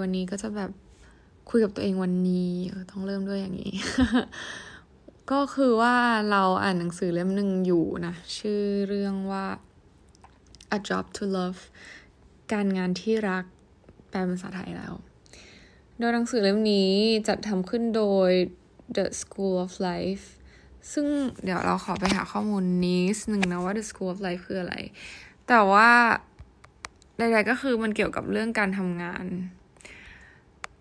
วันนี้ก็จะแบบคุยกับตัวเองวันนี้ต้องเริ่มด้วยอย่างนี้ ก็คือว่าเราอ่านหนังสือเล่มหนึ่งอยู่นะ ชื่อเรื่องว่า A Job to Love การงานที่รักแปลเป็นภาษาไทยแล้ว โดยหนังสือเล่มนี้จัดทำขึ้นโดย The School of Life ซึ่งเดี๋ยวเราขอไปหาข้อมูลนี้หนึ่งนะว่า The School of Life คืออะไร แต่ว่าใดๆก็คือมันเกี่ยวกับเรื่องการทำงาน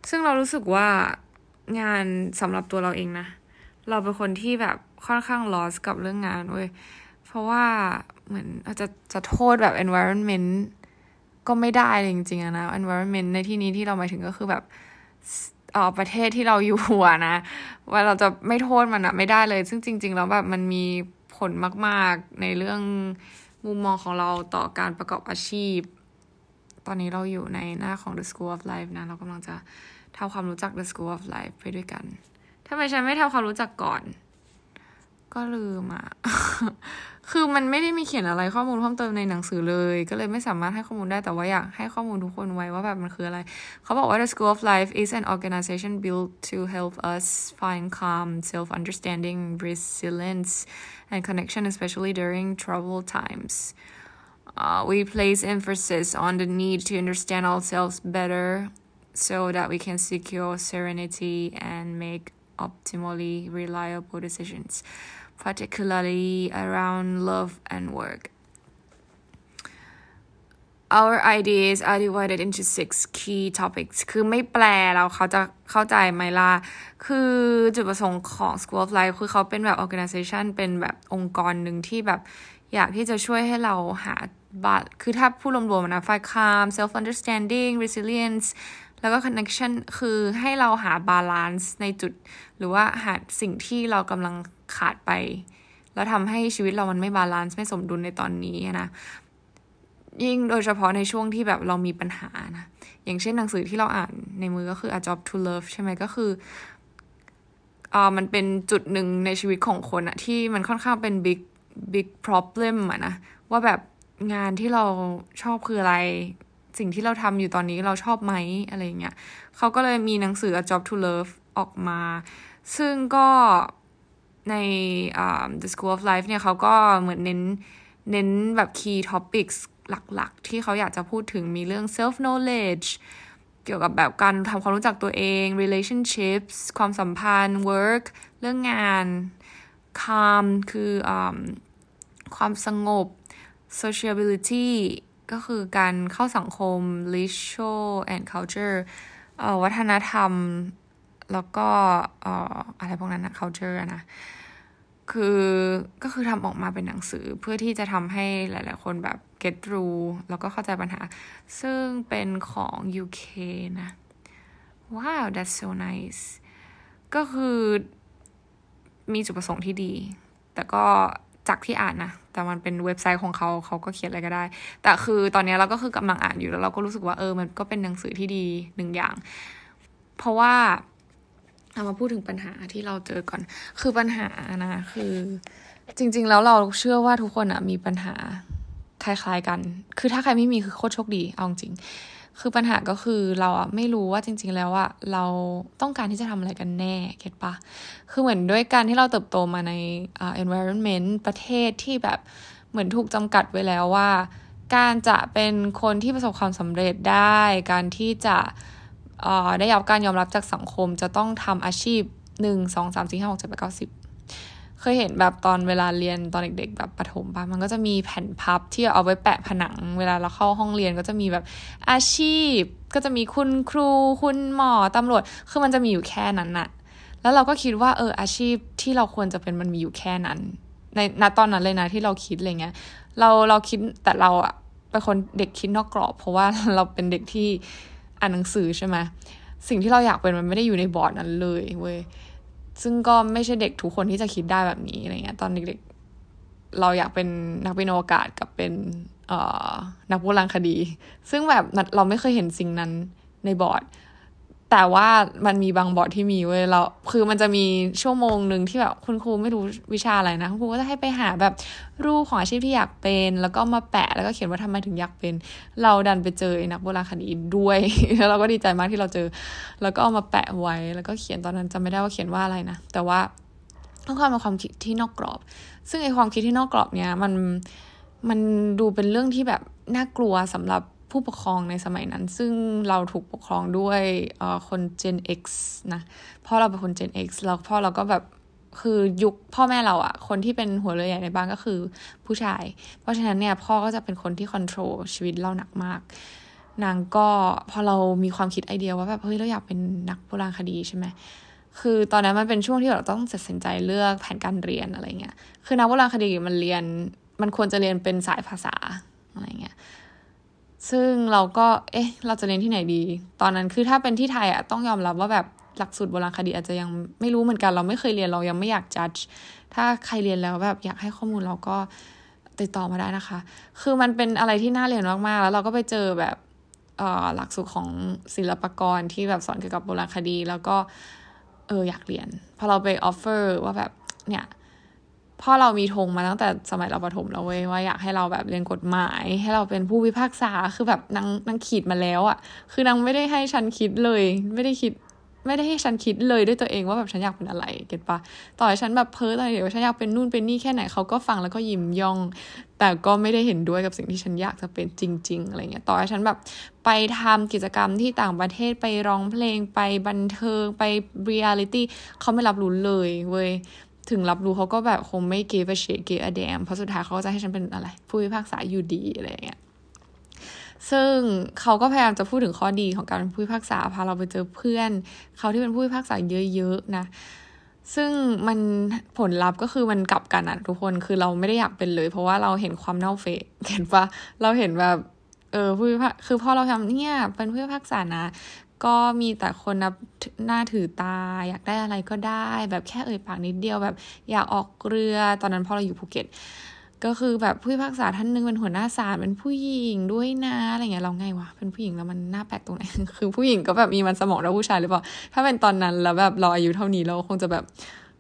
ซึ่งเรารู้สึกว่างานสำหรับตัวเราเองนะ เราเป็นคนที่แบบค่อนข้าง lost กับเรื่องงานเว้ย เพราะว่าเหมือนอาจจะจะโทษแบบ environment ก็ไม่ได้เลยจริงๆนะ environment ในที่นี้ที่เราหมายถึงก็คือแบบเออประเทศที่เราอยู่อะนะ ว่าเราจะไม่โทษมันอะไม่ได้เลย ซึ่งจริง ๆ แล้วแบบมันมีผลมาก ๆ ในเรื่องมุมมองของเราต่อการประกอบอาชีพ ตอนนี้เราอยู่ในหน้าของ The School of Life นะ เรากำลังจะ ทำความรู้จัก The School of Life ไปด้วยกันทำไมฉันไม่ทำความรู้จักก่อน ก็ลืมอะคือมันไม่ได้มีเขียนอะไรข้อมูลเพิ่มเติมในหนังสือเลย ก็เลยไม่สามารถให้ข้อมูลได้แต่ว่าอยากให้ข้อมูลทุกคนไว้ว่าแบบมันคืออะไร เขาบอกว่า The School of Life is an organization built to help us find calm, self-understanding, resilience, and connection, especially during troubled times. Uh, we place emphasis on the need to understand ourselves better so that we can secure serenity and make optimally reliable decisions, particularly around love and work. Our ideas are divided into six key topics คือไม่แปลแล้วเขาจะเข้าใจไหมล่ะ คือจุดประสงค์ของ School of Life คือเขาเป็นแบบ organization เป็นแบบองค์กรหนึ่งที่แบบอยากที่จะช่วยให้เราหาบาคือถ้าพูดรวมๆนะ find calm self understanding resilience แล้วก็ connection คือให้เราหา balance ในจุด หรือว่าหาสิ่งที่เรากำลังขาดไป แล้วทำให้ชีวิตเรามันไม่ balance ไม่สมดุลในตอนนี้นะยิ่งโดยเฉพาะในช่วงที่แบบเรามีปัญหานะ อย่างเช่นหนังสือที่เราอ่านในมือก็คือ A Job to Love ใช่ไหมก็คืออ่ามันเป็นจุดหนึ่งในชีวิตของคนอะที่มันค่อนข้างเป็น big big problem อะนะ ว่าแบบงานที่เราชอบคืออะไร สิ่งที่เราทำอยู่ตอนนี้เราชอบไหมอะไรเงี้ยเขาก็เลยมีหนังสือ A Job to Love ออกมา ซึ่งก็ใน The School of Life เนี่ยเขาก็เหมือนเน้นเน้นแบบ key topics หลักๆ ที่เขาอยากจะพูดถึงมีเรื่อง self knowledge เกี่ยวกับแบบการทำความรู้จักตัวเอง relationships ความสัมพันธ์ work เรื่องงาน calm คืออความสงบ sociability ก็คือการเข้าสังคม leisure and culture วัฒนธรรม แล้วก็อะไรพวกนั้นนะ culture นะคือก็คือทำออกมาเป็นหนังสือเพื่อที่จะทำให้หลาย ๆ คนแบบ get through แล้วก็เข้าใจปัญหา ซึ่งเป็นของ UK นะ ว้าว that's so nice ก็คือมีจุดประสงค์ที่ดี แต่ก็ จากที่อ่านนะ แต่มันเป็นเว็บไซต์ของเขาเขาก็เขียนอะไรก็ได้ แต่คือตอนนี้เราก็คือกำลังอ่านอยู่แล้วเราก็รู้สึกว่าเออมันก็เป็นหนังสือที่ดีหนึ่งอย่าง เพราะว่าเอามาพูดถึงปัญหาที่เราเจอก่อน คือปัญหานะคือจริง ๆ แล้วเราเชื่อว่าทุกคนอะมีปัญหาคล้ายๆกัน คือถ้าใครไม่มีคือโคตรโชคดีเอาจริง คือปัญหาก็คือเราอะไม่รู้ว่าจริง ๆ แล้วอะเราต้องการที่จะทำอะไรกันแน่เก็ตปะคือเหมือนด้วยการที่เราเติบโตมาในอ่า environment ประเทศที่แบบเหมือนถูกจำกัดไว้แล้วว่า การจะเป็นคนที่ประสบความสำเร็จได้ การที่จะได้รับการยอมรับจากสังคมจะต้องทำอาชีพหนึ่งสองสามสี่ห้าหกเจ็ดแปดเก้าสิบ เคยเห็นแบบตอนเวลาเรียนตอนเด็ก ๆ แบบประถมปะมันก็จะมีแผ่นพับที่เอาไว้แปะผนัง เวลาเราเข้าห้องเรียนก็จะมีแบบอาชีพ ก็จะมีคุณครูคุณหมอตำรวจคือมันจะมีอยู่แค่นั้นน่ะ แล้วเราก็คิดว่าเอออาชีพที่เราควรจะเป็นมันมีอยู่แค่นั้น ในณตอนนั้นเลยนะที่เราคิดอะไรเงี้ยเราเราคิดแต่เราอะเป็นคนเด็กคิดนอกกรอบ เพราะว่าเราเป็นเด็กที่อ่านหนังสือใช่ไหมสิ่งที่เราอยากเป็นมันไม่ได้อยู่ในบอร์ดนั้นเลยเว้ย ซึ่งก็ไม่ใช่เด็กทุกคนที่จะคิดได้แบบนี้อะไรเงี้ย ตอนเด็กๆ เราอยากเป็นนักบินอวกาศกับเป็นเอ่อนักโบราณคดี ซึ่งแบบเราไม่เคยเห็นสิ่งนั้นในบอร์ด แต่ว่ามันมีบางบอร์ดที่มีเว้ยเราคือมันจะมีชั่วโมงหนึ่งที่แบบคุณครูไม่รู้วิชาอะไรนะคุณครูก็จะให้ไปหาแบบรูปของอาชีพที่อยากเป็น แล้วก็มาแปะแล้วก็เขียนว่าทำไมถึงอยากเป็น เราดันไปเจอนักโบราณคดีด้วยแล้วเราก็ดีใจมากที่เราเจอ แล้วก็เอามาแปะไว้ แล้วก็เขียนตอนนั้นจำไม่ได้ว่าเขียนว่าอะไรนะแต่ว่าต้องความเป็นความคิดที่นอกกรอบ ซึ่งไอความคิดที่นอกกรอบเนี้ยมันมันดูเป็นเรื่องที่แบบน่ากลัวสำหรับ ผู้ปกครองในสมัยนั้น ซึ่งเราถูกปกครองด้วยคน Gen X นะพ่อเราเป็นคน Gen X แล้วพ่อเราก็แบบคือยุคพ่อแม่เราอะคนที่เป็นหัวเรือใหญ่ในบ้านก็คือผู้ชาย เพราะฉะนั้นเนี่ยพ่อก็จะเป็นคนที่คอนโทรลชีวิตเราหนักมาก นางก็พอเรามีความคิดไอเดียว่าแบบเฮ้ยเราอยากเป็นนักโบราณคดีใช่ไหมคือตอนนั้นมันเป็นช่วงที่เราต้องตัดสินใจเลือกแผนการเรียนอะไรเงี้ย คือนักโบราณคดีมันเรียนมันควรจะเรียนเป็นสายภาษาอะไรเงี้ย ซึ่งเราก็ เอ๊ะ เราจะเรียนที่ไหนดี ตอนนั้นคือถ้าเป็นที่ไทยอะต้องยอมรับว่าแบบหลักสูตรโบราณคดีอาจจะยังไม่รู้เหมือนกัน เราไม่เคยเรียนเรายังไม่อยากจัดถ้าใครเรียนแล้วแบบอยากให้ข้อมูลเราก็ติดต่อมาได้นะคะ คือมันเป็นอะไรที่น่าเรียนมากๆ แล้วเราก็ไปเจอแบบหลักสูตรของศิลปกรที่แบบสอนเกี่ยวกับโบราณคดี แล้วก็เอออยากเรียน พอเราไปออฟเฟอร์ว่าแบบเนี่ย พ่อเรามีธงมาตั้งแต่สมัยเราประถมแล้วเว้ยว่าอยากให้เราแบบเรียนกฎหมาย ให้เราเป็นผู้พิพากษาคือแบบนางนางขีดมาแล้วอะ่ะ คือนางไม่ได้ให้ฉันคิดเลย ไม่ได้คิดไม่ได้ให้ฉันคิดเลยด้วยตัวเองว่าแบบฉันอยากเป็นอะไร เก็ตปะต่อให้ฉันแบบเพ้อตอนเดี๋ยวฉันอยากเป็นนู่นเป็นนี่แค่ไหนเขาก็ฟังแล้วก็ยิ้มย่อง แต่ก็ไม่ได้เห็นด้วยกับสิ่งที่ฉันอยากจะเป็นจริง ๆ อะไรเงี้ย ต่อให้ฉันแบบไปทำกิจกรรมที่ต่างประเทศไปร้องเพลงไปบันเทิงไปเรียลิตี้เขาไม่รับรู้เลยเว้ย ถึงรับรู้เขาก็แบบคงไม่ give a shit give a damn เพราะสุดท้ายเขาก็จะให้ฉันเป็นอะไร ผู้พิพากษาอยู่ดีอะไรเงี้ยซึ่งเขาก็พยายามจะพูดถึงข้อดีของการเป็นผู้พิพากษาพาเราไปเจอเพื่อน เขาที่เป็นผู้พิพากษาเยอะๆนะ ซึ่งมันผลลัพธ์ก็คือมันกลับกันอะทุกคนคือเราไม่ได้อยากเป็นเลย เพราะว่าเราเห็นความเน่าเฟะเห็นปะเราเห็นแบบเออผู้พิพากคือพอเราทำเนี่ยเป็นผู้พิพากษานะ ก็มีแต่คนนับหน้าถือตา อยากได้อะไรก็ได้ แบบแค่เอ่ยปากนิดเดียวแบบอยากออกเรือตอนนั้นพอเราอยู่ภูเก็ต ก็คือแบบผู้พิพากษาท่านนึงเป็นหัวหน้าศาลเป็นผู้หญิงด้วยนะอะไรเงี้ยเราไงวะเป็นผู้หญิงแล้วมันน่าแปลกตรงไหนคือผู้หญิงก็แบบมีมันสมองแล้วผู้ชายหรือเปล่าถ้าเป็นตอนนั้นแล้วแบบเราอายุเท่านี้เราคงจะแบบ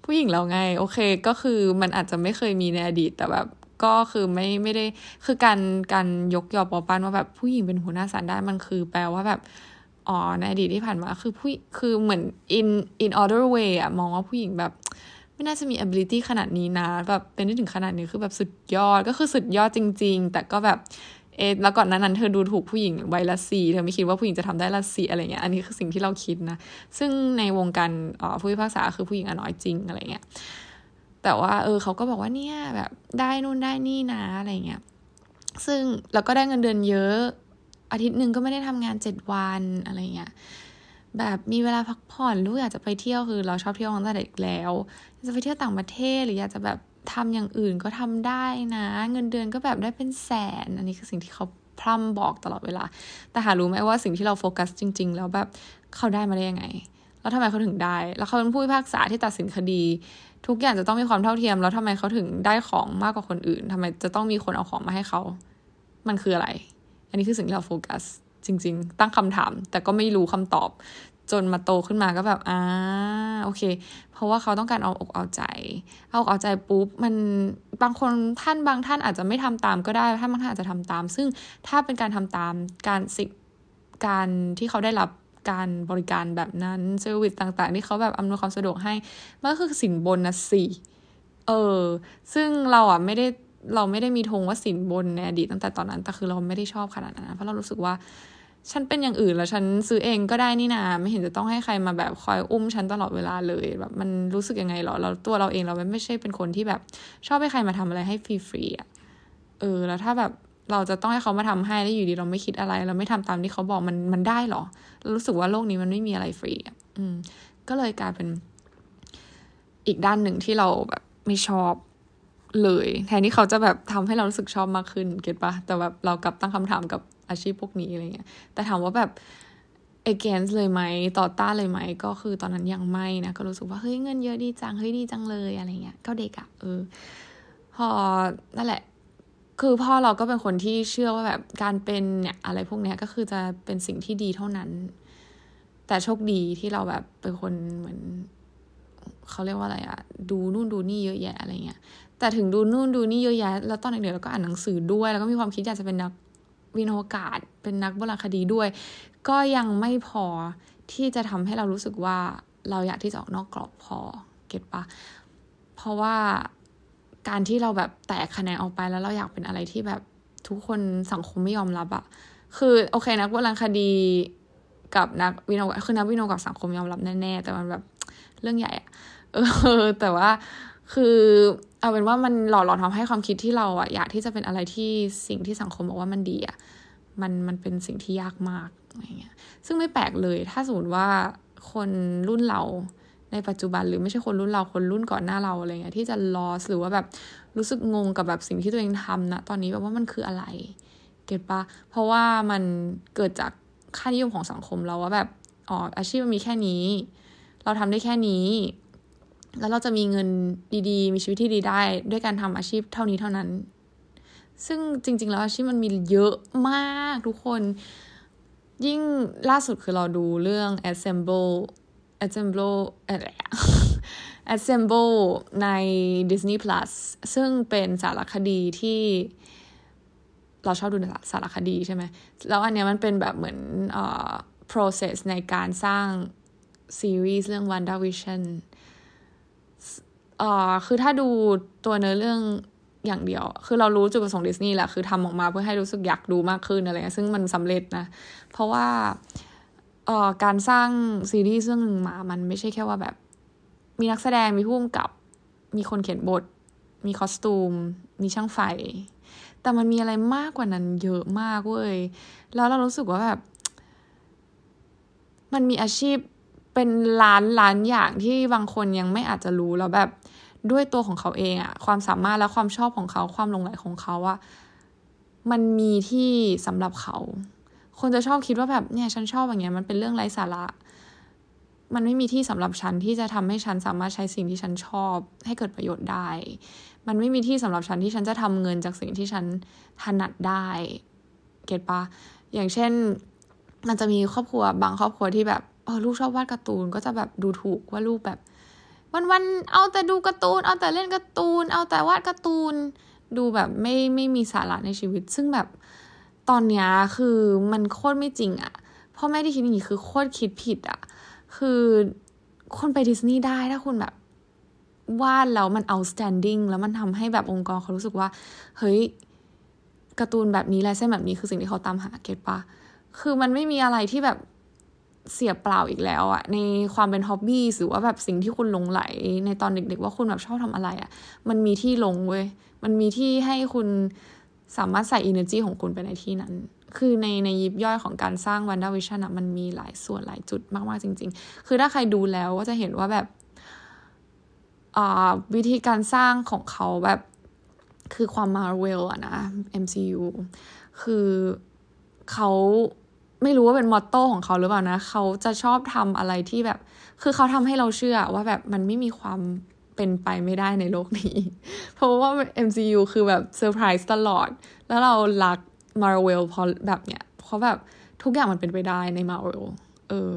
ผู้หญิงเราไง โอเค ก็คือมันอาจจะไม่เคยมีในอดีตแต่แบบก็คือไม่ไม่ได้คือการการยกยอปอปันว่าแบบผู้หญิงเป็นหัวหน้าศาลได้มันคือแปลว่าแบบ อ๋อในอดีตที่ผ่านมาคือผู้คือเหมือน in in other way อะมองว่าผู้หญิงแบบ ไม่น่าจะมี ability ขนาดนี้นะแบบเป็นได้ถึงขนาดนี้คือแบบสุดยอดก็คือสุดยอดจริง ๆ แต่ก็แบบเอแล้วก่อนนั้นนั้นเธอดูถูกผู้หญิงไวรัสซีเธอไม่คิดว่าผู้หญิงจะทำได้รัสซีอะไรเงี้ย อันนี้คือสิ่งที่เราคิดนะ ซึ่งในวงการอ๋อผู้พิพากษาคือผู้หญิงอน้อยจริงอะไรเงี้ย แต่ว่าเออเขาก็บอกว่าเนี่ยแบบได้นู่นได้นี่นะอะไรเงี้ย ซึ่งเราก็ได้เงินเดือนเยอะ อาทิตย์หนึ่งก็ไม่ได้ทำงานเจ็ดวันอะไรเงี้ยแบบมีเวลาพักผ่อนลูกอยากจะไปเที่ยวคือ เราชอบเที่ยวตั้งแต่เด็กแล้วจะไปเที่ยวต่างประเทศหรืออยากจะแบบทำอย่างอื่นก็ทำได้นะ เงินเดือนก็แบบได้เป็นแสน อันนี้คือสิ่งที่เขาพร่ำบอกตลอดเวลา แต่หารู้ไหมว่าสิ่งที่เราโฟกัสจริง ๆ แล้วแบบเขาได้มาได้ยังไง แล้วทำไมเขาถึงได้ แล้วเขาเป็นผู้พิพากษาที่ตัดสินคดี ทุกอย่างจะต้องมีความเท่าเทียม แล้วทำไมเขาถึงได้ของมากกว่าคนอื่นทำไมจะต้องมีคนเอาของมาให้เขา มันคืออะไร อันนี้คือสิ่งที่เราโฟกัส จริง ๆ ตั้งคำถาม แต่ก็ไม่รู้คำตอบ จนมาโตขึ้นมาก็แบบอ่าโอเค เพราะว่าเขาต้องการเอาอกเอาใจ เอาอกเอาใจปุ๊บมันบางคนท่านบางท่านอาจจะไม่ทำตามก็ได้ท่านบางท่านอาจจะทำตาม ซึ่งถ้าเป็นการทำตามการสิการที่เขาได้รับการบริการแบบนั้นเซอร์วิสต่างๆ ที่เขาแบบอำนวยความสะดวกให้ มันก็คือสินบนนะสิ เออ ซึ่งเราอะไม่ได้ เราไม่ได้มีธงว่าสินบนในอดีตตั้งแต่ตอนนั้น แต่คือเราไม่ได้ชอบขนาดนั้นเพราะเรารู้สึกว่า ฉันเป็นอย่างอื่นแล้วฉันซื้อเองก็ได้นี่นาไม่เห็นจะต้องให้ใครมาแบบคอยอุ้มฉันตลอดเวลาเลยแบบมันรู้สึกยังไงหรอเราตัวเราเองเราไม่ใช่เป็นคนที่แบบ ชอบให้ใครมาทำอะไรให้ฟรีๆอะเออ แล้วถ้าแบบเราจะต้องให้เขามาทำให้แล้วอยู่ดีเราไม่คิดอะไร เราไม่ทำตามที่เขาบอกมันมันได้หรอเรารู้สึกว่าโลกนี้มันไม่มีอะไรฟรีอะอืม ก็เลยกลายเป็น อีกด้านหนึ่งที่เราแบบไม่ชอบ เลยแทนที่เขาจะแบบทำให้เรารู้สึกชอบมากขึ้นเก็ตปะแต่แบบเรากลับตั้งคำถามกับอาชีพพวกนี้อะไรเงี้ยแต่ถามว่าแบบ against เลยไหมต่อต้านเลยไหมก็คือตอนนั้นยังไม่นะก็รู้สึกว่าเฮ้ยเงินเยอะดีจังเฮ้ยดีจังเลยอะไรเงี้ยก็เด็กอะเออพอนั่นแหละ คือพ่อเราก็เป็นคนที่เชื่อว่าแบบการเป็นเนี่ยอะไรพวกเนี้ยก็คือจะเป็นสิ่งที่ดีเท่านั้น แต่โชคดีที่เราแบบเป็นคนเหมือนเขาเรียกว่าอะไรอะดูนู่นดูนี่เยอะแยะอะไรเงี้ย แต่ถึงดูนู่นดูนี่เยอะแยะ แล้วตอนเด็กๆเราก็อ่านหนังสือด้วย แล้วก็มีความคิดอยากจะเป็นนักวินโอกาศเป็นนักโบราณคดีด้วย ก็ยังไม่พอที่จะทำให้เรารู้สึกว่าเราอยากที่จะออกนอกกรอบพอ เก็ตปะ เพราะว่าการที่เราแบบแตกคะแนนออกไปแล้วเราอยากเป็นอะไรที่แบบทุกคนสังคมไม่ยอมรับอะคือโอเคนักโบราณคดีกับนักวินโอคือนักวินโอกับสังคมยอมรับแน่ๆแต่มันแบบเรื่องใหญ่อะเออ แต่ว่าคือ เอาเป็นว่ามันหล่อหลอมทำให้ความคิดที่เราอะอยากที่จะเป็นอะไรที่สิ่งที่สังคมบอกว่ามันดีอะมันมันเป็นสิ่งที่ยากมากอะไรเงี้ยซึ่งไม่แปลกเลย ถ้าสมมติว่าคนรุ่นเราในปัจจุบันหรือไม่ใช่คนรุ่นเราคนรุ่นก่อนหน้าเราอะไรเงี้ยที่จะ lost หรือว่าแบบรู้สึกงงกับแบบสิ่งที่ตัวเองทำนะตอนนี้แบบว่ามันคืออะไร เก็ตปะเพราะว่ามันเกิดจากค่านิยมของสังคมเราว่าแบบอ๋ออาชีพมันมีแค่นี้ เราทำได้แค่นี้ แล้วเราจะมีเงินดีๆ มีชีวิตที่ดีได้ ด้วยการทำอาชีพเท่านี้เท่านั้น ซึ่งจริง ๆ แล้วอาชีพมันมีเยอะมากทุกคน ยิ่งล่าสุดคือเราดูเรื่อง assemble assemble อะไร assemble ใน Disney Plus ซึ่งเป็นสารคดีที่เราชอบดูสารคดีใช่ไหม แล้วอันเนี้ยมันเป็นแบบเหมือนเอ่อ process ในการสร้างซีรีส์เรื่อง WandaVision เอ่อคือถ้าดูตัวเนื้อเรื่องอย่างเดียว คือเรารู้จุดประสงค์ดิสนีย์แหละ คือทำออกมาเพื่อให้รู้สึกอยากดูมากขึ้นอะไรเงี้ยซึ่งมันสำเร็จนะ เพราะว่าเอ่อการสร้างซีรีส์เรื่องหนึ่งมา มันไม่ใช่แค่ว่าแบบ มีนักแสดงมีผู้กำกับ มีคนเขียนบท มีคอสตูม มีช่างไฟ แต่มันมีอะไรมากกว่านั้นเยอะมากเว้ย แล้วเรารู้สึกว่าแบบ มันมีอาชีพเป็นล้านล้านอย่างที่บางคนยังไม่อาจจะรู้แล้วแบบ ด้วยตัวของเขาเองอะความสามารถและความชอบของเขาความลงไหลของเขาอะมันมีที่สำหรับเขา คนจะชอบคิดว่าแบบเนี่ยฉันชอบอย่างเงี้ยมันเป็นเรื่องไร้สาระ มันไม่มีที่สำหรับฉันที่จะทำให้ฉันสามารถใช้สิ่งที่ฉันชอบ ให้เกิดประโยชน์ได้ มันไม่มีที่สำหรับฉันที่ฉันจะทำเงินจากสิ่งที่ฉันถนัดได้ เก็ตปะอย่างเช่น มันจะมีครอบครัวบางครอบครัวที่แบบเออลูกชอบวาดการ์ตูนก็จะแบบดูถูกว่าลูกแบบ วันๆเอาแต่ดูการ์ตูน เอาแต่เล่นการ์ตูน เอาแต่วาดการ์ตูน ดูแบบไม่ไม่มีสาระในชีวิต ซึ่งแบบตอนเนี้ยคือมันโคตรไม่จริงอะพ่อแม่ที่คิดอย่างนี้คือโคตรคิดผิดอะคือคนไปดิสนีย์ได้ถ้าคุณแบบวาดแล้วมัน outstanding แล้วมันทำให้แบบองค์กรเขารู้สึกว่า เฮ้ยการ์ตูนแบบนี้ลายเส้นแบบนี้คือสิ่งที่เขาตามหา get ปะคือมันไม่มีอะไรที่แบบ เสียเปล่าอีกแล้วอะในความเป็น hobby หรือว่าแบบสิ่งที่คุณหลงใหล ในตอนเด็กๆว่าคุณแบบชอบทำอะไรอะมันมีที่ลงเว้ยมันมีที่ให้คุณสามารถใส่ energy ของคุณไปในที่นั้น คือในในยิบย่อยของการสร้าง WandaVision อะมันมีหลายส่วนหลายจุดมากๆจริง ๆ คือถ้าใครดูแล้วก็จะเห็นว่าแบบวิธีการสร้างของเขาแบบคือความมาเวลอะนะ MCU คือเขา ไม่รู้ว่าเป็นมอตโต้ของเขาหรือเปล่านะเขาจะชอบทำอะไรที่แบบ คือเขาทำให้เราเชื่อว่าแบบมันไม่มีความเป็นไปไม่ได้ในโลกนี้ เพราะว่า MCU คือแบบเซอร์ไพรส์ตลอด แล้วเรารัก Marvel เพราะแบบเนี้ยเพราะแบบทุกอย่างมันเป็นไปได้ใน Marvel เออ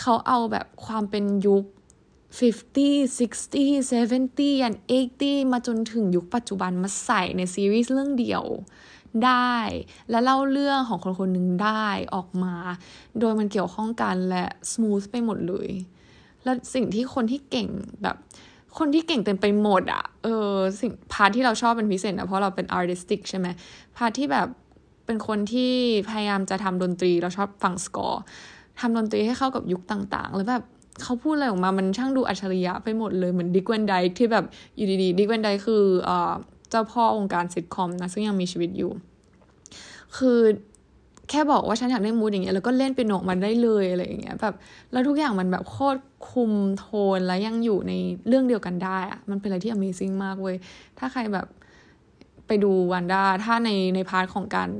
เขาเอาแบบความเป็นยุค 50 60 70 and 80 มาจนถึงยุคปัจจุบันมาใส่ในซีรีส์เรื่องเดียว ได้ และเล่าเรื่องของคนคนหนึ่งได้ออกมา โดยมันเกี่ยวข้องกันและส o t h ไปหมดเลย และสิ่งที่คนที่เก่งแบบคนที่เก่งเต็มไปหมดอะเออสิ่ง part ที่เราชอบเป็นพิเศษนะเพราะเราเป็น artistic ใช่ไหม part ที่แบบเป็นคนที่พยายามจะทำดนตรีเราชอบฟังสกอร์ทำดนตรีให้เข้ากับยุคต่างๆหรือแบบเขาพูดอะไรออกมา มันช่างดูอัจฉริยะไปหมดเลย เหมือนดิกเวนไดที่แบบอยู่ดีๆดิกเวนไดคือ เจ้าพ่อองค์การซิทคอมนะซึ่งยังมีชีวิตอยู่ คือแค่บอกว่าฉันอยากได้มูดอย่างเงี้ยแล้วก็เล่นเป็นโนกมันได้เลยอะไรอย่างเงี้ยแบบแล้วทุกอย่างมันแบบโคตรคุมโทนแล้วยังอยู่ในเรื่องเดียวกันได้อะมันเป็นอะไรที่ Amazing มากเว้ยถ้าใครแบบไปดู Wanda ถ้าในใน part ของการ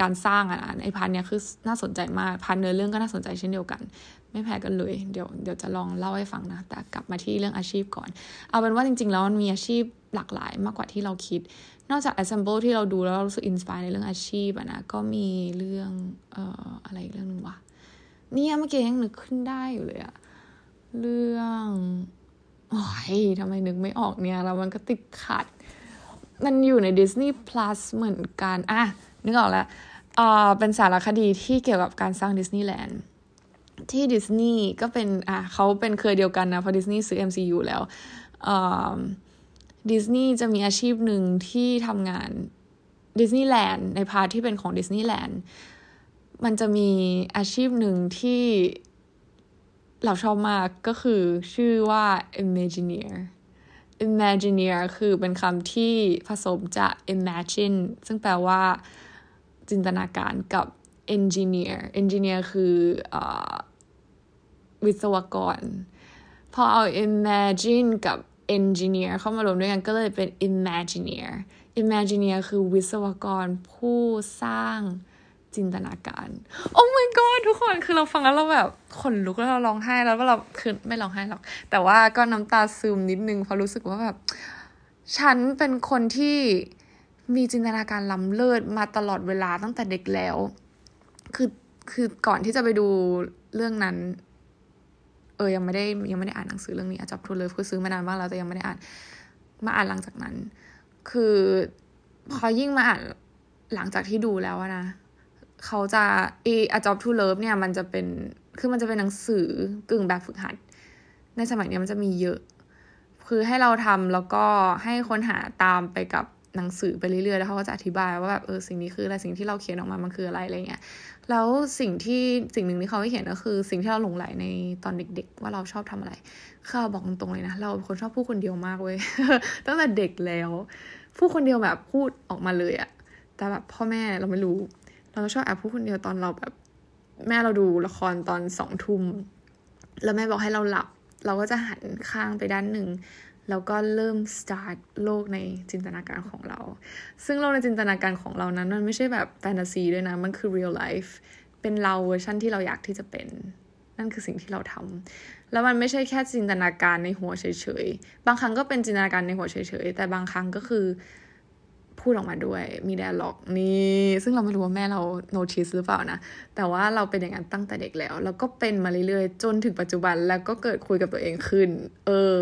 การสร้างอะนะใน part เนี้ยคือน่าสนใจมาก part เนื้อเรื่องก็น่าสนใจเช่นเดียวกัน ไม่แพ้กันเลย เดี๋ยวเดี๋ยวจะลองเล่าให้ฟังนะ แต่กลับมาที่เรื่องอาชีพก่อน เอาเป็นว่าจริง ๆ แล้วมันมีอาชีพ หลากหลายมากกว่าที่เราคิด นอกจาก assemble ที่เราดูแล้วเรารู้สึก inspire ในเรื่องอาชีพอะนะ ก็มีเรื่องเอ่ออะไรเรื่องนึงวะเนี่ยเมื่อกี้ยังนึกขึ้นได้อยู่เลยอะเรื่องโอ้ยทำไมนึกไม่ออกเนี่ย แล้วมันก็ติดขัด มันอยู่ใน Disney Plus เหมือนกัน อะ นึกออกแล้วอ่าเป็นสารคดีที่เกี่ยวกับการสร้างดิสนีย์แลนด์ที่ดิสนีย์ก็เป็น อะเขาเป็นเครือเดียวกันนะ เพราะดิสนีย์ซื้อ MCU แล้วอ่า ดิสนีย์จะมีอาชีพหนึ่งที่ทำงานดิสนีย์แลนด์ใน part ที่เป็นของดิสนีย์แลนด์มันจะมีอาชีพหนึ่งที่เราชอบมากก็คือชื่อว่า Imagineer Imagineer คือเป็นคำที่ผสมจาก imagine ซึ่งแปลว่าจินตนาการกับ engineer engineer คืออวิศวกร พอเอา imagine กับ engineer เข้ามารวมด้วยกันก็เลยเป็น imagineer imagineer คือวิศวกรผู้สร้างจินตนาการ โอ้ my god ทุกคนคือเราฟังแล้วเราแบบขนลุกแล้วเราร้องไห้แล้วเราคือไม่ร้องไห้หรอก แต่ว่าก็น้ำตาซึมนิดนึงเพราะรู้สึกว่าแบบฉันเป็นคนที่มีจินตนาการล้ำเลิศมาตลอดเวลาตั้งแต่เด็กแล้ว คือคือก่อนที่จะไปดูเรื่องนั้น ออยังไม่ได้ยังไม่ได้อ่านหนังสือเรื่องนี้อาจจะพูเลยคือซื้อมานานมากแล้วแต่ยังไม่ได้อ่านมาอ่านหลังจากนั้น คือพอยิ่งมาอ่านหลังจากที่ดูแล้วนะเขาจะเอ A Job to Love เนี่ยมันจะเป็นคือมันจะเป็นหนังสือกึ่งแบบฝึกหัด ในสมัยนี้มันจะมีเยอะ คือให้เราทำแล้วก็ให้ค้นหาตามไปกับหนังสือไปเรื่อยๆ แล้วเขาก็จะอธิบายว่าแบบเออสิ่งนี้คืออะไรสิ่งที่เราเขียนออกมามันคืออะไรอะไรเงี้ย แล้วสิ่งที่สิ่งหนึ่งที่เขาเขียนก็คือ สิ่งที่เราหลงไหลในตอนเด็ก ๆ ว่าเราชอบทำอะไรเขาบอกตรงๆเลยนะ เราเป็นคนชอบพูดคนเดียวมากเว้ยตั้งแต่เด็กแล้ว พูดคนเดียวแบบพูดออกมาเลยอะแต่แบบพ่อแม่เราไม่รู้ เราชอบแอบพูดคนเดียวตอนเราแบบ แม่เราดูละครตอนสองทุ่มแล้วแม่บอกให้เราหลับ เราก็จะหันข้างไปด้านหนึ่ง แล้วก็เริ่ม start โลกในจินตนาการของเรา ซึ่งโลกในจินตนาการของเรานั้น มันไม่ใช่แบบแฟนตาซีด้วยนะ มันคือ real life เป็นเราเวอร์ชันที่เราอยากที่จะเป็น นั่นคือสิ่งที่เราทำแล้วมันไม่ใช่แค่จินตนาการในหัวเฉยๆ บางครั้งก็เป็นจินตนาการในหัวเฉยๆ แต่บางครั้งก็คือ พูดออกมาด้วย มี dialogue นี่ซึ่งเราไม่รู้ว่าแม่เรา notice หรือเปล่านะ แต่ว่าเราเป็นอย่างนั้นตั้งแต่เด็กแล้ว แล้วก็เป็นมาเรื่อยๆ จนถึงปัจจุบันแล้วก็เกิดคุยกับตัวเองขึ้น เออ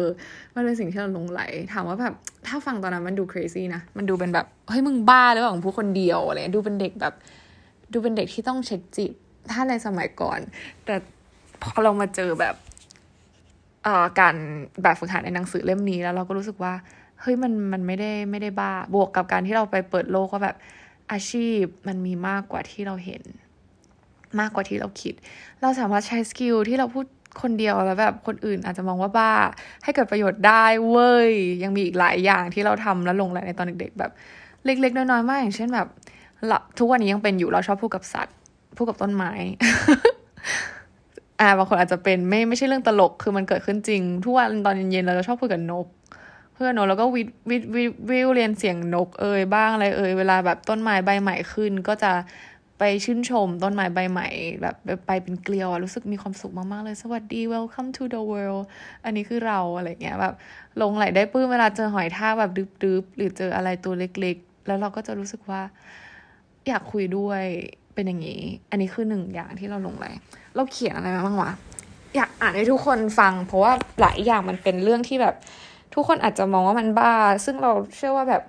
มันเป็นสิ่งที่เราหลงใหล ถามว่าแบบถ้าฟังตอนนั้นมันดู crazy นะ มันดูเป็นแบบ เฮ้ยมึงบ้าหรือเปล่าของ พูดคนเดียวอะไรดูเป็นเด็กแบบ ดูเป็นเด็กที่ต้องเช็คจิตถ้าในสมัยก่อน แต่พอเรามาเจอแบบเอ่อการแบบฝึกหัดในหนังสือเล่มนี้แล้วเราก็รู้สึกว่า เฮ้ยมันมันไม่ได้ไม่ได้บ้า บวกกับการที่เราไปเปิดโลกว่าแบบอาชีพมันมีมากกว่าที่เราเห็น มากกว่าที่เราคิด เราสามารถใช้สกิลที่เราพูดคนเดียวแล้วแบบคนอื่นอาจจะมองว่าบ้า ให้เกิดประโยชน์ได้เว้ย ยังมีอีกหลายอย่างที่เราทำแล้วลงไหลในตอนเด็กๆ แบบเล็ก ๆ น้อยๆมากอย่างเช่นแบบทุกวันนี้ยังเป็นอยู่เราชอบพูดกับสัตว์พูดกับต้นไม้อ่าบางคนอาจจะเป็นไม่ไม่ใช่เรื่องตลกคือมันเกิดขึ้นจริง ทุกวันตอนเย็นๆเราจะชอบพูดกับนก พื่อนนแล้วก็วิวิวิวิวเรียนเสียงนกเอ่ยบ้างอะไรเอ่ยเวลาแบบต้นไม้ใบใหม่ขึ้น ก็จะไปชื่นชมต้นไม้ใบใหม่แบบไปเป็นเกลียวรู้สึกมีความสุขมากๆเลย สวัสดี welcome to the world อันนี้คือเราอะไรเงี้ยแบบลงไหลได้ปื้มเวลาเจอหอยทากแบบดึบๆ หรือเจออะไรตัวเล็กๆ แล้วเราก็จะรู้สึกว่าอยากคุยด้วยเป็นอย่างนี้ อันนี้คือหนึ่งอย่างที่เราลงไหลเราเขียนอะไรมาบ้างวะอยากอ่านให้ทุกคนฟัง เพราะว่าหลายอย่างมันเป็นเรื่องที่แบบ ทุกคนอาจจะมองว่ามันบ้า ซึ่งเราเชื่อว่าแบบ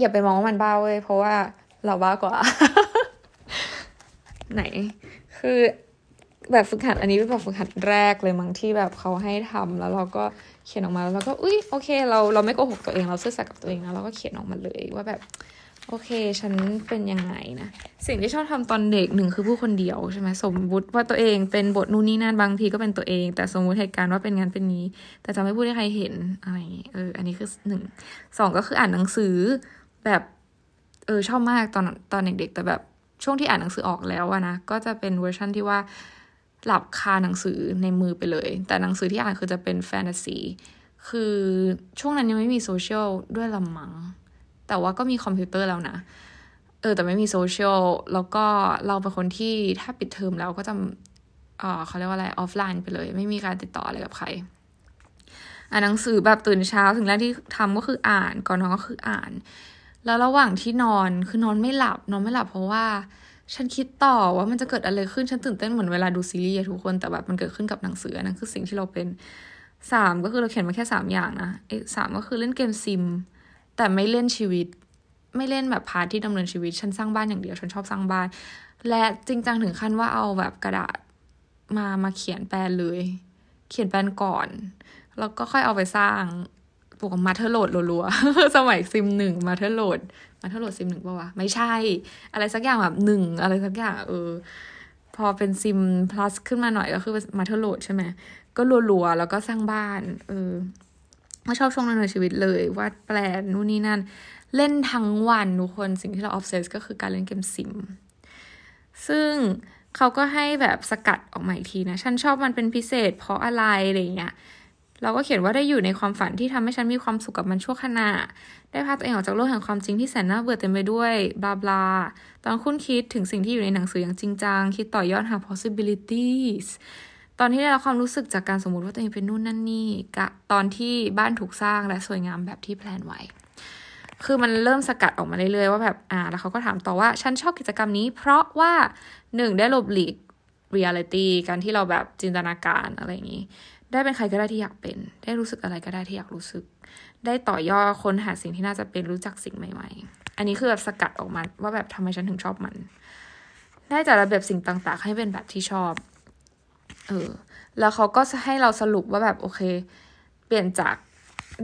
อย่าไปมองว่ามันบ้าเว้ยเพราะว่าเราบ้ากว่า ไหน คือแบบฝึกหัดอันนี้เป็นแบบฝึกหัดแรกเลยมั้งที่แบบเขาให้ทำแล้วเราก็เขียนออกมาแล้วเราก็อุ้ยโอเค เราเราไม่โกหกตัวเองเราซื่อสัตย์กับตัวเองแล้วเราก็เขียนออกมาเลยว่าแบบ โอเค ฉันเป็นยังไงนะ สิ่งที่ชอบทำตอนเด็กหนึ่งคือผู้คนเดียวใช่ไหมสมมุติว่าตัวเองเป็นบทนู่นนี่นั่นบางทีก็เป็นตัวเอง แต่สมมุติเหตุการณ์ว่าเป็นงานเป็นนี้ แต่จะไม่พูดให้ใครเห็นอะไรอย่างนี้เออ อันนี้คือหนึ่งสองก็คืออ่านหนังสือแบบเออชอบมากตอนตอนเด็กๆ แต่แบบช่วงที่อ่านหนังสือออกแล้วอะนะก็จะเป็นเวอร์ชั่นที่ว่าหลับคาหนังสือในมือไปเลย แต่หนังสือที่อ่านคือจะเป็นแฟนตาซีคือช่วงนั้นยังไม่มีโซเชียลด้วยละมั้ง แต่ว่าก็มีคอมพิวเตอร์แล้วนะ เออ แต่ไม่มีโซเชียล แล้วก็เราเป็นคนที่ถ้าปิดเทอมแล้วก็จะเออเขาเรียกว่าอะไรออฟไลน์ไปเลย ไม่มีการติดต่ออะไรกับใคร อ่านหนังสือแบบตื่นเช้าสิ่งแรกที่ทำก็คืออ่าน ก่อนนอนก็คืออ่าน แล้วระหว่างที่นอนคือนอนไม่หลับ นอนไม่หลับเพราะว่า ฉันคิดต่อว่ามันจะเกิดอะไรขึ้น ฉันตื่นเต้นเหมือนเวลาดูซีรีส์ทุกคน แต่แบบมันเกิดขึ้นกับหนังสือนั่นคือสิ่งที่เราเป็นสามก็คือเราเขียนมาแค่สามอย่างนะเอ้สามก็คือเล่นเกมซิม แต่ไม่เล่นชีวิต ไม่เล่นแบบพาร์ทที่ดำเนินชีวิต ฉันสร้างบ้านอย่างเดียว ฉันชอบสร้างบ้าน และจริงจังถึงขั้นว่าเอาแบบกระดาษมามาเขียนแปลนเลย เขียนแปลนก่อน แล้วก็ค่อยเอาไปสร้างปลูก motherlode รัวๆ สมัยซิมหนึ่ง motherlode motherlode Sim หนึ่งป่าวะ ไม่ใช่ อะไรสักอย่างแบบหนึ่งอะไรสักอย่าง เออ พอเป็นซิม plus ขึ้นมาหน่อยก็คือ motherlode ใช่ไหม ก็รัวๆ แล้วก็สร้างบ้าน เออ ก็ชอบช่วงนั้นในชีวิตเลยวาดแปลนนู่นนี่นั่น เล่นทั้งวันทุกคนสิ่งที่เรา obsess ก็คือการเล่นเกมซิม ซึ่งเขาก็ให้แบบสกัดออกมาอีกทีนะ ฉันชอบมันเป็นพิเศษ เพราะอะไรอะไรเงี้ยเราก็เขียนว่าได้อยู่ในความฝันที่ทำให้ฉันมีความสุขกับมันชั่วขณะ ได้พาตัวเองออกจากโลกแห่งความจริงที่แสนน่าเบื่อเต็มไปด้วยบลาบลาตอนคุณคิดถึงสิ่งที่อยู่ในหนังสืออย่างจริงจัง คิดต่อยอดหา possibilities ตอนที่ได้รับความรู้สึกจากการสมมติว่าตัวเองเป็นนู่นนั่นนี่กะตอนที่บ้านถูกสร้างและสวยงามแบบที่แพลนไว้ คือมันเริ่มสกัดออกมาเรื่อยๆว่าแบบอ่า แล้วเขาก็ถามต่อว่า ฉันชอบกิจกรรมนี้ เพราะว่าหนึ่งได้หลบหลีก reality การที่เราแบบจินตนาการอะไรอย่างนี้ ได้เป็นใครก็ได้ที่อยากเป็น ได้รู้สึกอะไรก็ได้ที่อยากรู้สึก ได้ต่อยอดค้นหาสิ่งที่น่าจะเป็นรู้จักสิ่งใหม่ ๆ อันนี้คือแบบสกัดออกมาว่าแบบทำไมฉันถึงชอบมัน ได้จัดระเบียบสิ่งต่าง ๆ ให้เป็นแบบที่ชอบ เออ แล้วเขาก็ให้เราสรุปว่าแบบโอเค เปลี่ยนจาก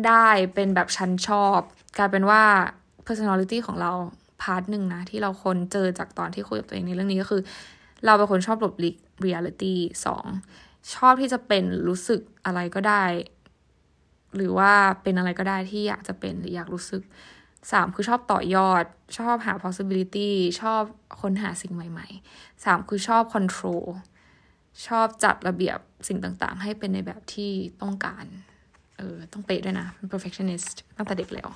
ได้เป็นแบบฉันชอบ กลายเป็นว่า personality ของเราpart หนึ่งนะ ที่เราค้นเจอจากตอนที่คุยกับตัวเองในเรื่องนี้ก็คือ เราเป็นคนชอบหลบหลีก reality สองชอบที่จะเป็นรู้สึกอะไรก็ได้ หรือว่าเป็นอะไรก็ได้ที่อยากจะเป็นหรืออยากรู้สึกสามคือชอบต่อยอด ชอบหา possibility ชอบค้นหาสิ่งใหม่ๆสามคือชอบ control ชอบจัดระเบียบสิ่งต่างๆ ให้เป็นในแบบที่ต้องการ เออ ต้องเป๊ะด้วยนะ perfectionist ตั้งแต่เด็กแล้ว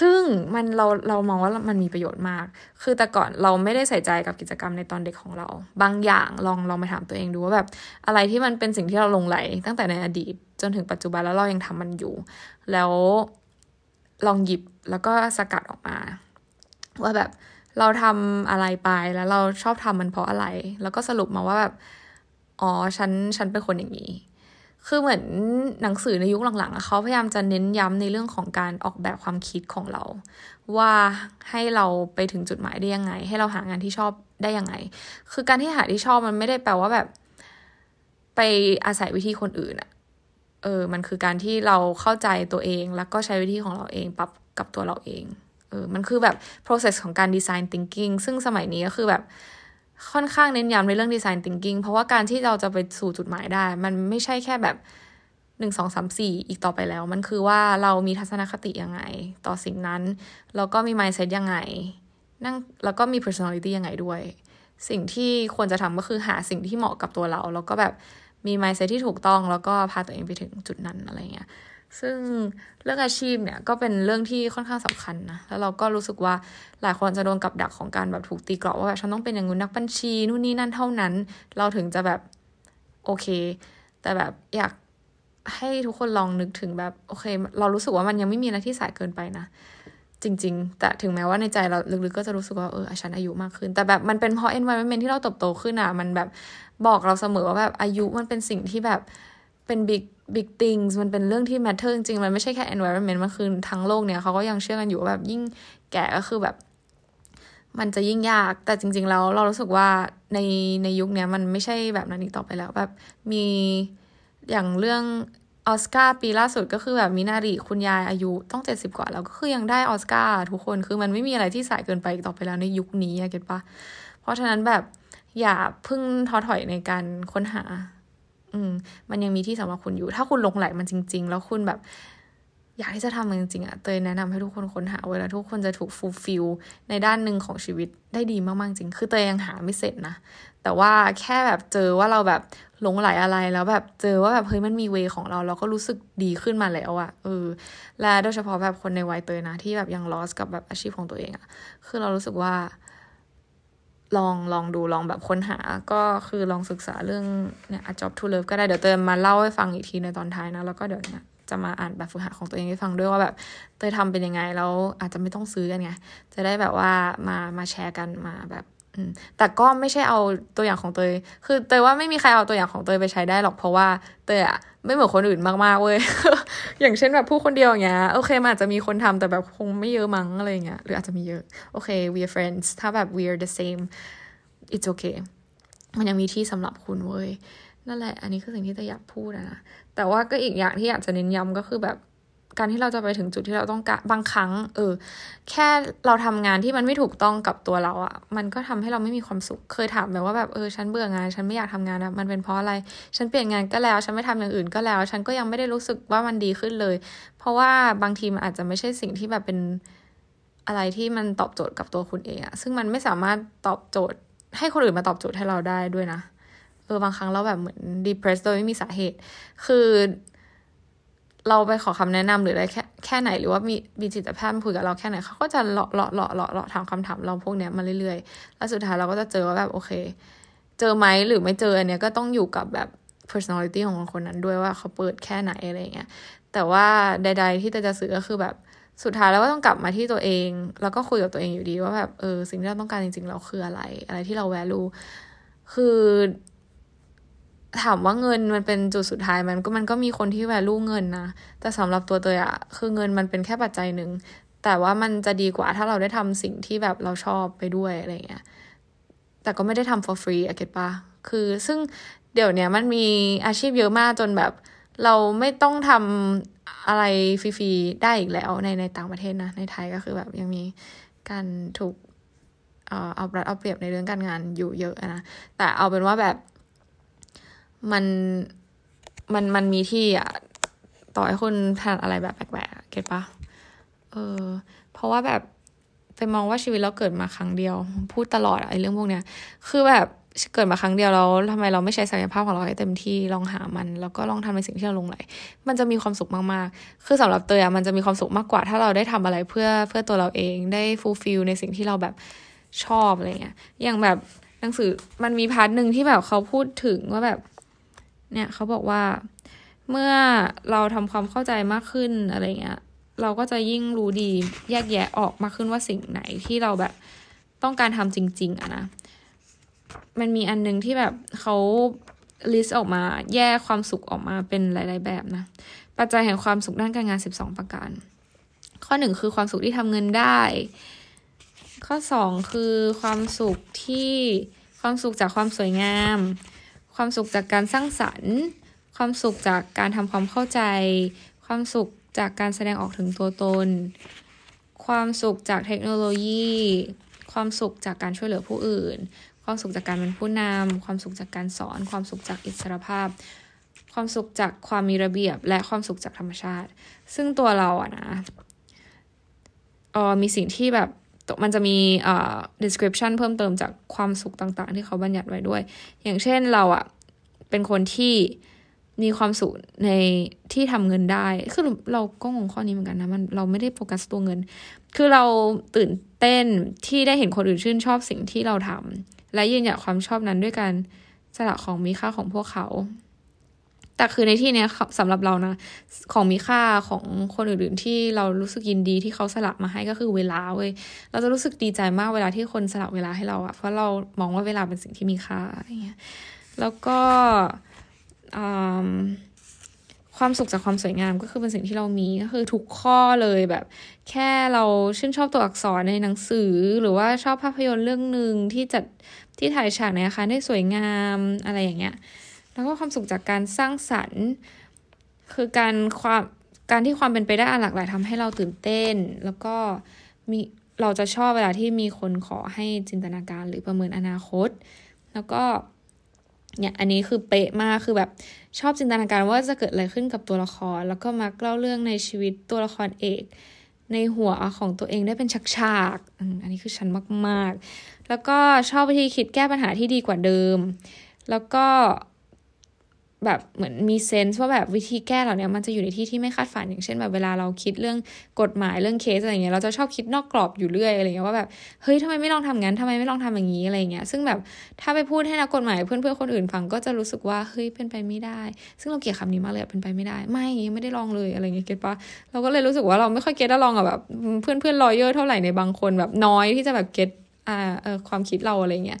ซึ่งมันเราเรามองว่ามันมีประโยชน์มาก คือแต่ก่อนเราไม่ได้ใส่ใจกับกิจกรรมในตอนเด็กของเรา บางอย่างลองลองไปถามตัวเองดูว่าแบบ อะไรที่มันเป็นสิ่งที่เราลงไหล ตั้งแต่ในอดีต จนถึงปัจจุบันแล้วเรายังทำมันอยู่ แล้วลองหยิบแล้วก็สกัดออกมา ว่าแบบ เราทำอะไรไปแล้วเราชอบทำมันเพราะอะไร แล้วก็สรุปมาว่าแบบอ๋อฉันฉันเป็นคนอย่างนี้ คือเหมือนหนังสือในยุคหลังๆเขาพยายามจะเน้นย้ำในเรื่องของการออกแบบความคิดของเรา ว่าให้เราไปถึงจุดหมายได้ยังไง ให้เราหางานที่ชอบได้ยังไง คือการที่หาที่ชอบมันไม่ได้แปลว่าแบบ ไปอาศัยวิธีคนอื่นอะเออ มันคือการที่เราเข้าใจตัวเองแล้วก็ใช้วิธีของเราเองปรับกับตัวเราเอง เออมันคือแบบ process ของการ design thinking ซึ่งสมัยนี้ก็คือแบบค่อนข้างเน้นย้ำในเรื่อง design thinking เพราะว่าการที่เราจะไปสู่จุดหมายได้ มันไม่ใช่แค่แบบหนึ่งสองสามสี่อีกต่อไปแล้ว มันคือว่าเรามีทัศนคติยังไง ต่อสิ่งนั้น แล้วก็มี mindset ยังไง นั่งแล้วก็มี personality ยังไงด้วย สิ่งที่ควรจะทำก็คือหาสิ่งที่เหมาะกับตัวเรา แล้วก็แบบมี mindset ที่ถูกต้อง แล้วก็พาตัวเองไปถึงจุดนั้นอะไรเงี้ย ซึ่งเรื่องอาชีพเนี่ยก็เป็นเรื่องที่ค่อนข้างสำคัญนะ แล้วเราก็รู้สึกว่าหลายคนจะโดนกับดักของการแบบถูกตีกรอบว่าแบบฉันต้องเป็นอย่างงู้นนักบัญชีนู่นนี่นั่นเท่านั้น เราถึงจะแบบโอเค แต่แบบอยากให้ทุกคนลองนึกถึงแบบโอเค เรารู้สึกว่ามันยังไม่มีอะไรที่สายเกินไปนะ จริง ๆ แต่ถึงแม้ว่าในใจเราลึกๆก็จะรู้สึกว่าเออฉันอายุมากขึ้น แต่แบบมันเป็นเพราะ environment ที่เราเติบโตขึ้นอะมันแบบบอกเราเสมอว่าแบบอายุมันเป็นสิ่งที่แบบเป็น big big things มันเป็นเรื่องที่ matter จริงๆ มันไม่ใช่แค่ environment มันคือทั้งโลกเนี่ยเขาก็ยังเชื่อกันอยู่ว่าแบบยิ่งแก่ก็คือแบบ มันจะยิ่งยาก แต่จริง ๆ แล้วเรารู้สึกว่าในในยุคนี้มันไม่ใช่แบบนั้นอีกต่อไปแล้วแบบมีอย่างเรื่องออสการ์ปีล่าสุดก็คือแบบมินารีคุณยายอายุต้องเจ็ดสิบกว่าแล้วก็คือยังได้ออสการ์ทุกคนคือมันไม่มีอะไรที่สายเกินไปอีกต่อไปแล้วในยุคนี้อะเก็ตปะเพราะฉะนั้นแบบอย่าพึ่งท้อถอยในการค้นหา อืม มันยังมีที่สำหรับคุณอยู่ ถ้าคุณลงไหลมันจริง ๆ แล้วคุณแบบ อยากที่จะทำมันจริงๆอะเตยแนะนำให้ทุกคนค้นหาเวลาทุกคนจะถูก fulfill ในด้านหนึ่งของชีวิตได้ดีมากๆจริง คือเตยยังหาไม่เสร็จนะ แต่ว่าแค่แบบเจอว่าเราแบบหลงใหลอะไรแล้วแบบเจอว่าแบบเฮ้ยมันมี way ของเรา เราก็รู้สึกดีขึ้นมาแล้วอะเออ และโดยเฉพาะแบบคนในวัยเตยนะที่แบบยัง lost กับแบบอาชีพของตัวเองอะคือเรารู้สึกว่า ลองลองดูลองแบบค้นหาก็คือลองศึกษาเรื่องเนี่ย job to love ก็ได้เดี๋ยวเตยมาเล่าให้ฟังอีกทีในตอนท้ายนะ แล้วก็เดี๋ยวเนี่ยจะมาอ่านแบบฝึกหัดของตัวเองให้ฟังด้วยว่าแบบเตยทำเป็นยังไงแล้วอาจจะไม่ต้องซื้อกันไง จะได้แบบว่ามามาแชร์กันมาแบบ แต่ก็ไม่ใช่เอาตัวอย่างของเตย คือเตยว่าไม่มีใครเอาตัวอย่างของเตยไปใช้ได้หรอกเพราะว่าเตยอะไม่เหมือนคนอื่นมากๆเว้ย อย่างเช่นแบบผู้คนเดียวอย่างเงี้ย โอเคมันอาจจะมีคนทำแต่แบบคงไม่เยอะมั้งอะไรเงี้ย หรืออาจจะมีเยอะ โอเค we are friends ถ้าแบบ we are the same it's okay มันยังมีที่สำหรับคุณเว้ย นั่นแหละ อันนี้คือสิ่งที่จะอยากพูดนะ แต่ว่าก็อีกอย่างที่อยากจะเน้นย้ำก็คือแบบ การที่เราจะไปถึงจุดที่เราต้องการบางครั้ง เออ แค่เราทำงานที่มันไม่ถูกต้องกับตัวเราอะ่ะ มันก็ทำให้เราไม่มีความสุข เคยถามแบบว่าแบบเออฉันเบื่องาน ฉันไม่อยากทำงานอะมันเป็นเพราะอะไร ฉันเปลี่ยนงานก็แล้ว ฉันไม่ทำอย่างอื่นก็แล้ว ฉันก็ยังไม่ได้รู้สึกว่ามันดีขึ้นเลย เพราะว่าบางทีมันอาจจะไม่ใช่สิ่งที่แบบเป็นอะไรที่มันตอบโจทย์กับตัวคุณเองอะซึ่งมันไม่สามารถตอบโจทย์ ให้คนอื่นมาตอบโจทย์ให้เราได้ด้วยนะเออบางครั้งเราแบบเหมือน depressed โดยไม่มีสาเหตุ คือ เราไปขอคำแนะนำหรืออะไรแค่แค่ไหนหรือว่ามีมีจิตแพทย์คุยกับเราแค่ไหนเขาก็จะเลาะเลาะเลาะเลาะเลาะถามคำถามเราพวกเนี้ยมาเรื่อยๆ แล้วสุดท้ายเราก็จะเจอว่าแบบโอเค เจอไหมหรือไม่เจออันเนี้ยก็ต้องอยู่กับแบบ personality ของคนนั้นด้วยว่าเขาเปิดแค่ไหนอะไรเงี้ยแต่ว่าใด ๆ ที่จะสื่อก็คือแบบสุดท้ายแล้วก็ต้องกลับมาที่ตัวเอง แล้วก็คุยกับตัวเองอยู่ดีว่าแบบเออสิ่งที่เราต้องการจริงๆเราคืออะไร อะไรที่เรา value คือ ถามว่าเงินมันเป็นจุดสุดท้ายมันก็มันก็มีคนที่แวลูเงินนะ แต่สำหรับตัวเตยอะคือเงินมันเป็นแค่ปัจจัยหนึ่ง แต่ว่ามันจะดีกว่าถ้าเราได้ทำสิ่งที่แบบเราชอบไปด้วยอะไรเงี้ย แต่ก็ไม่ได้ทำ for free อะเก็ตปะคือซึ่งเดี๋ยวเนี้ยมันมีอาชีพเยอะมากจนแบบ เราไม่ต้องทำอะไรฟรีๆได้อีกแล้วในในต่างประเทศนะ ในไทยก็คือแบบยังมีการถูกเอารัดเอาเปรียบในเรื่องการงานอยู่เยอะนะ แต่เอาเป็นว่าแบบ มันมันมันมีที่อะต่อให้คนทานอะไรแบบแปลกๆเก็ตปะเออ เพราะว่าแบบไปมองว่าชีวิตเราเกิดมาครั้งเดียว พูดตลอดไอ้เรื่องพวกเนี้ย คือแบบเกิดมาครั้งเดียวแล้วทำไมเราไม่ใช้ศักยภาพของเราให้เต็มที่ลองหามัน แล้วก็ลองทำในสิ่งที่เราหลงใหลมันจะมีความสุขมากๆ คือสำหรับเตยอะมันจะมีความสุขมากกว่า ถ้าเราได้ทำอะไรเพื่อเพื่อตัวเราเองได้ fulfill ในสิ่งที่เราแบบชอบอะไรเงี้ยอย่างแบบหนังสือมันมี part หนึ่งที่แบบเขาพูดถึงว่าแบบ เนี่ยเขาบอกว่าเมื่อเราทำความเข้าใจมากขึ้นอะไรเงี้ย เราก็จะยิ่งรู้ดีแยกแยะออกมากขึ้นว่าสิ่งไหนที่เราแบบต้องการทำจริง ๆอะนะ มันมีอันนึงที่แบบเขาลิสต์ออกมาแยกความสุขออกมาเป็นหลาย ๆ แบบนะ ปัจจัยแห่งความสุขด้านการงาน 12 ประการ ข้อหนึ่งคือความสุขที่ทำเงินได้ ข้อสองคือความสุขที่ความสุขจากความสวยงาม ความสุขจากการสร้างสรรค์ ความสุขจากการทำความเข้าใจ ความสุขจากการแสดงออกถึงตัวตน ความสุขจากเทคโนโลยี ความสุขจากการช่วยเหลือผู้อื่น ความสุขจากการเป็นผู้นำความสุขจากการสอน ความสุขจากอิสรภาพ ความสุขจากความมีระเบียบ และความสุขจากธรรมชาติ ซึ่งตัวเราอะนะออมีสิ่งที่แบบ มันจะมีอ่อ description เพิ่มเติมจากความสุขต่างๆ ที่เขาบัญญัติไว้ด้วย อย่างเช่นเราอะเป็นคนที่มีความสุขในที่ทำเงินได้ คือเราก็งงข้อนี้เหมือนกันนะ มันเราไม่ได้โฟกัสตัวเงิน คือเราตื่นเต้นที่ได้เห็นคนอื่นชื่นชอบสิ่งที่เราทำและยืนหยัดความชอบนั้นด้วยการสละของมีค่าของพวกเขา แต่คือในที่เนี้ยสำหรับเรานะ ของมีค่าของคนอื่นๆที่เรารู้สึกยินดีที่เขาสละมาให้ก็คือเวลาเว้ยเราจะรู้สึกดีใจมากเวลาที่คนสละเวลาให้เราอะเพราะเรามองว่าเวลาเป็นสิ่งที่มีค่าอะไรเงี้ยแล้วก็ความสุขจากความสวยงามก็คือเป็นสิ่งที่เรามีก็คือทุกข้อเลยแบบ แค่เราชื่นชอบตัวอักษรในหนังสือ หรือว่าชอบภาพยนตร์เรื่องหนึ่งที่จัดที่ถ่ายฉากในอาคารได้สวยงามอะไรอย่างเงี้ย แล้วก็ความสุขจากการสร้างสรรค์ คือการความการที่ความเป็นไปได้อันหลากหลายทำให้เราตื่นเต้น แล้วก็มีเราจะชอบเวลาที่มีคนขอให้จินตนาการหรือประเมินอนาคต แล้วก็เนี่ยอันนี้คือเป๊ะมากคือแบบชอบจินตนาการว่าจะเกิดอะไรขึ้นกับตัวละคร แล้วก็มาเล่าเรื่องในชีวิตตัวละครเอก ในหัวของตัวเองได้เป็นฉากๆอันนี้คือฉันมากๆ แล้วก็ชอบวิธีคิดแก้ปัญหาที่ดีกว่าเดิม แล้วก็ แบบเหมือนมีเซนส์ว่าแบบวิธีแก้เหล่านี้มันจะอยู่ในที่ที่ไม่คาดฝันอย่างเช่นแบบเวลาเราคิดเรื่องกฎหมายเรื่องเคสอะไรเงี้ยเราจะชอบคิดนอกกรอบอยู่เรื่อยอะไรเงี้ยว่าแบบเฮ้ยทำไมไม่ลองทำงั้นทำไมไม่ลองทำอย่างนี้อะไรเงี้ยซึ่งแบบถ้าไปพูดให้นักกฎหมายเพื่อนเพื่อนคนอื่นฟังก็จะรู้สึกว่าเฮ้ยเป็นไปไม่ได้ ซึ่งเราเกลียดคำนี้มากเลยเป็นไปไม่ได้ ไม่ยังไม่ได้ลองเลยอะไรเงี้ย get ปะเราก็เลยรู้สึกว่าเราไม่ค่อย get along กับแบบเพื่อนเพื่อน lawyer เท่าไหร่ในบางคนแบบน้อยที่จะแบบ get อ่าเออความคิดเราอะไรเงี้ย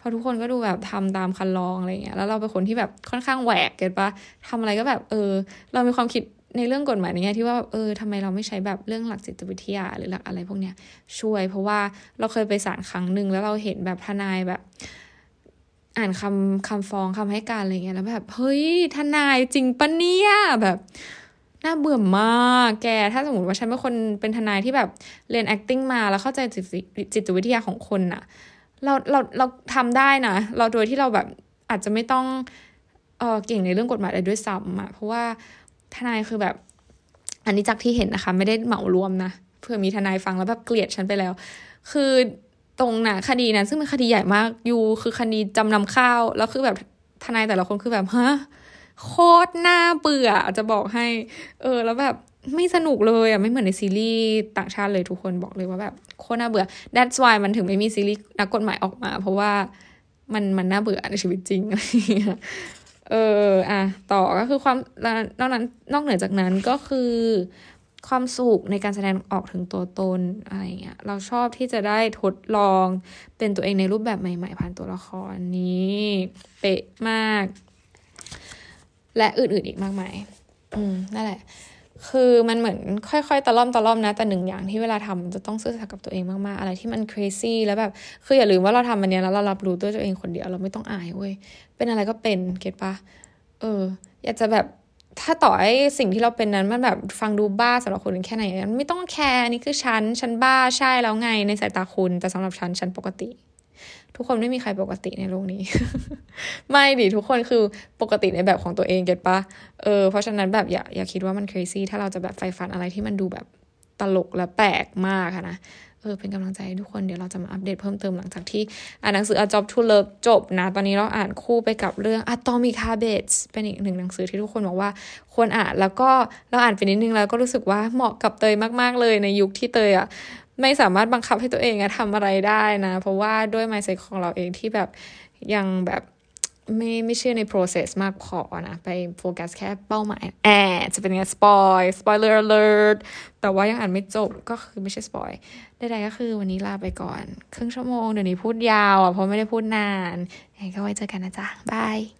พอทุกคนก็ดูแบบทำตามครรลองอะไรเงี้ยแล้วเราเป็นคนที่แบบค่อนข้างแหวก get ปะทำอะไรก็แบบเออ เรามีความคิดในเรื่องกฎหมายนี้ที่ว่าเออทำไมเราไม่ใช้แบบเรื่องหลักจิตวิทยาหรือหลักอะไรพวกเนี้ยช่วย เพราะว่าเราเคยไปศาลครั้งหนึ่งแล้วเราเห็นแบบทนายแบบ อ่านคำคำฟ้องคำให้การอะไรเงี้ยแล้วแบบเฮ้ยทนายจริงปะเนี่ยแบบน่าเบื่อมาก แก ถ้าสมมติว่าฉันเป็นคนเป็นทนายที่แบบเรียน acting มาแล้วเข้าใจจิตจิตวิทยาของคนน่ะ เราเราเราทำได้นะเราโดยที่เราแบบอาจจะไม่ต้องเออเก่งในเรื่องกฎหมายอะไรด้วยซ้ำอะเพราะว่าทนายคือแบบ อันนี้จากที่เห็นนะคะ ไม่ได้เหมารวมนะเพื่อมีทนายฟังแล้วแบบเกลียดฉันไปแล้ว คือตรงน่ะคดีนั้นซึ่งเป็นคดีใหญ่มากอยู่คือคดีจำนำข้าวแล้วคือแบบทนายแต่ละคนคือแบบฮะโคตรน่าเบื่อจะบอกให้ เออ แล้วแบบ ไม่สนุกเลยอะไม่เหมือนในซีรีส์ต่างชาติเลยทุกคนบอกเลยว่าแบบโคตรน่าเบื่อ that's why มันถึงไม่มีซีรีส์นักกฎหมายออกมา เพราะว่ามันมันน่าเบื่อในชีวิตจริงอะไรเงี้ยเอออะต่อก็คือความนอกนั้นนอกเหนือจากนั้นก็คือความสุขในการแสดงออกถึงตัวตนอะไรเงี้ยเราชอบที่จะได้ทดลองเป็นตัวเองในรูปแบบใหม่ ๆ ผ่านตัวละครนี้เป๊ะมาก และอื่นๆอีกมากมาย อืมนั่นแหละ คือมันเหมือนค่อยๆ ตะล่อมตะล่อมนะ แต่หนึ่งอย่างที่เวลาทำจะต้องซื่อสัตย์กับตัวเองมากๆ อะไรที่มัน crazy แล้วแบบ คืออย่าลืมว่าเราทำมันเนี้ยแล้วเรารับรู้ด้วยตัวเองคนเดียวเราไม่ต้องอายเว้ย เป็นอะไรก็เป็น เก็ตปะเออ อยากจะแบบถ้าต่อให้สิ่งที่เราเป็นนั้นมันแบบฟังดูบ้าสำหรับคนแค่ไหน ไม่ต้องแคร์นี่คือฉัน ฉันบ้าใช่แล้วไงในสายตาคุณ แต่สำหรับฉัน ฉันปกติ ทุกคนไม่มีใครปกติในโลกนี้ ไม่ดิทุกคนคือปกติในแบบของตัวเองเก็ตปะเออเพราะฉะนั้นแบบอย่าอย่าคิดว่ามัน crazy ถ้าเราจะแบบไฟฟันอะไรที่มันดูแบบตลกและแปลกมากนะเออเป็นกำลังใจให้ทุกคนเดี๋ยวเราจะมาอัปเดตเพิ่มเติมหลังจากที่อ่านหนังสือ A Job to Love จบนะ ตอนนี้เราอ่านคู่ไปกับเรื่อง Atomic Habits เป็นอีกหนึ่งหนังสือที่ทุกคนบอกว่าควรอ่านแล้วก็เราอ่านไปนิดนึงแล้วก็รู้สึกว่าเหมาะกับเตยมาก ๆ เลยในยุคที่เตยอะ ไม่สามารถบังคับให้ตัวเองอะทำอะไรได้นะ เพราะว่าด้วย mindset ของเราเองที่แบบยังแบบไม่ไม่เชื่อใน process มากพอนะ ไปโฟกัสแค่เป้าหมายแอบจะเป็นไงสปอย spoiler alert แต่ว่ายังอ่านไม่จบก็คือไม่ใช่ spoil ใดๆก็คือวันนี้ลาไปก่อน ครึ่งชั่วโมง เดี๋ยวนี้พูดยาวอะเพราะไม่ได้พูดนานยังไงก็ไว้เจอกันนะจ๊ะ bye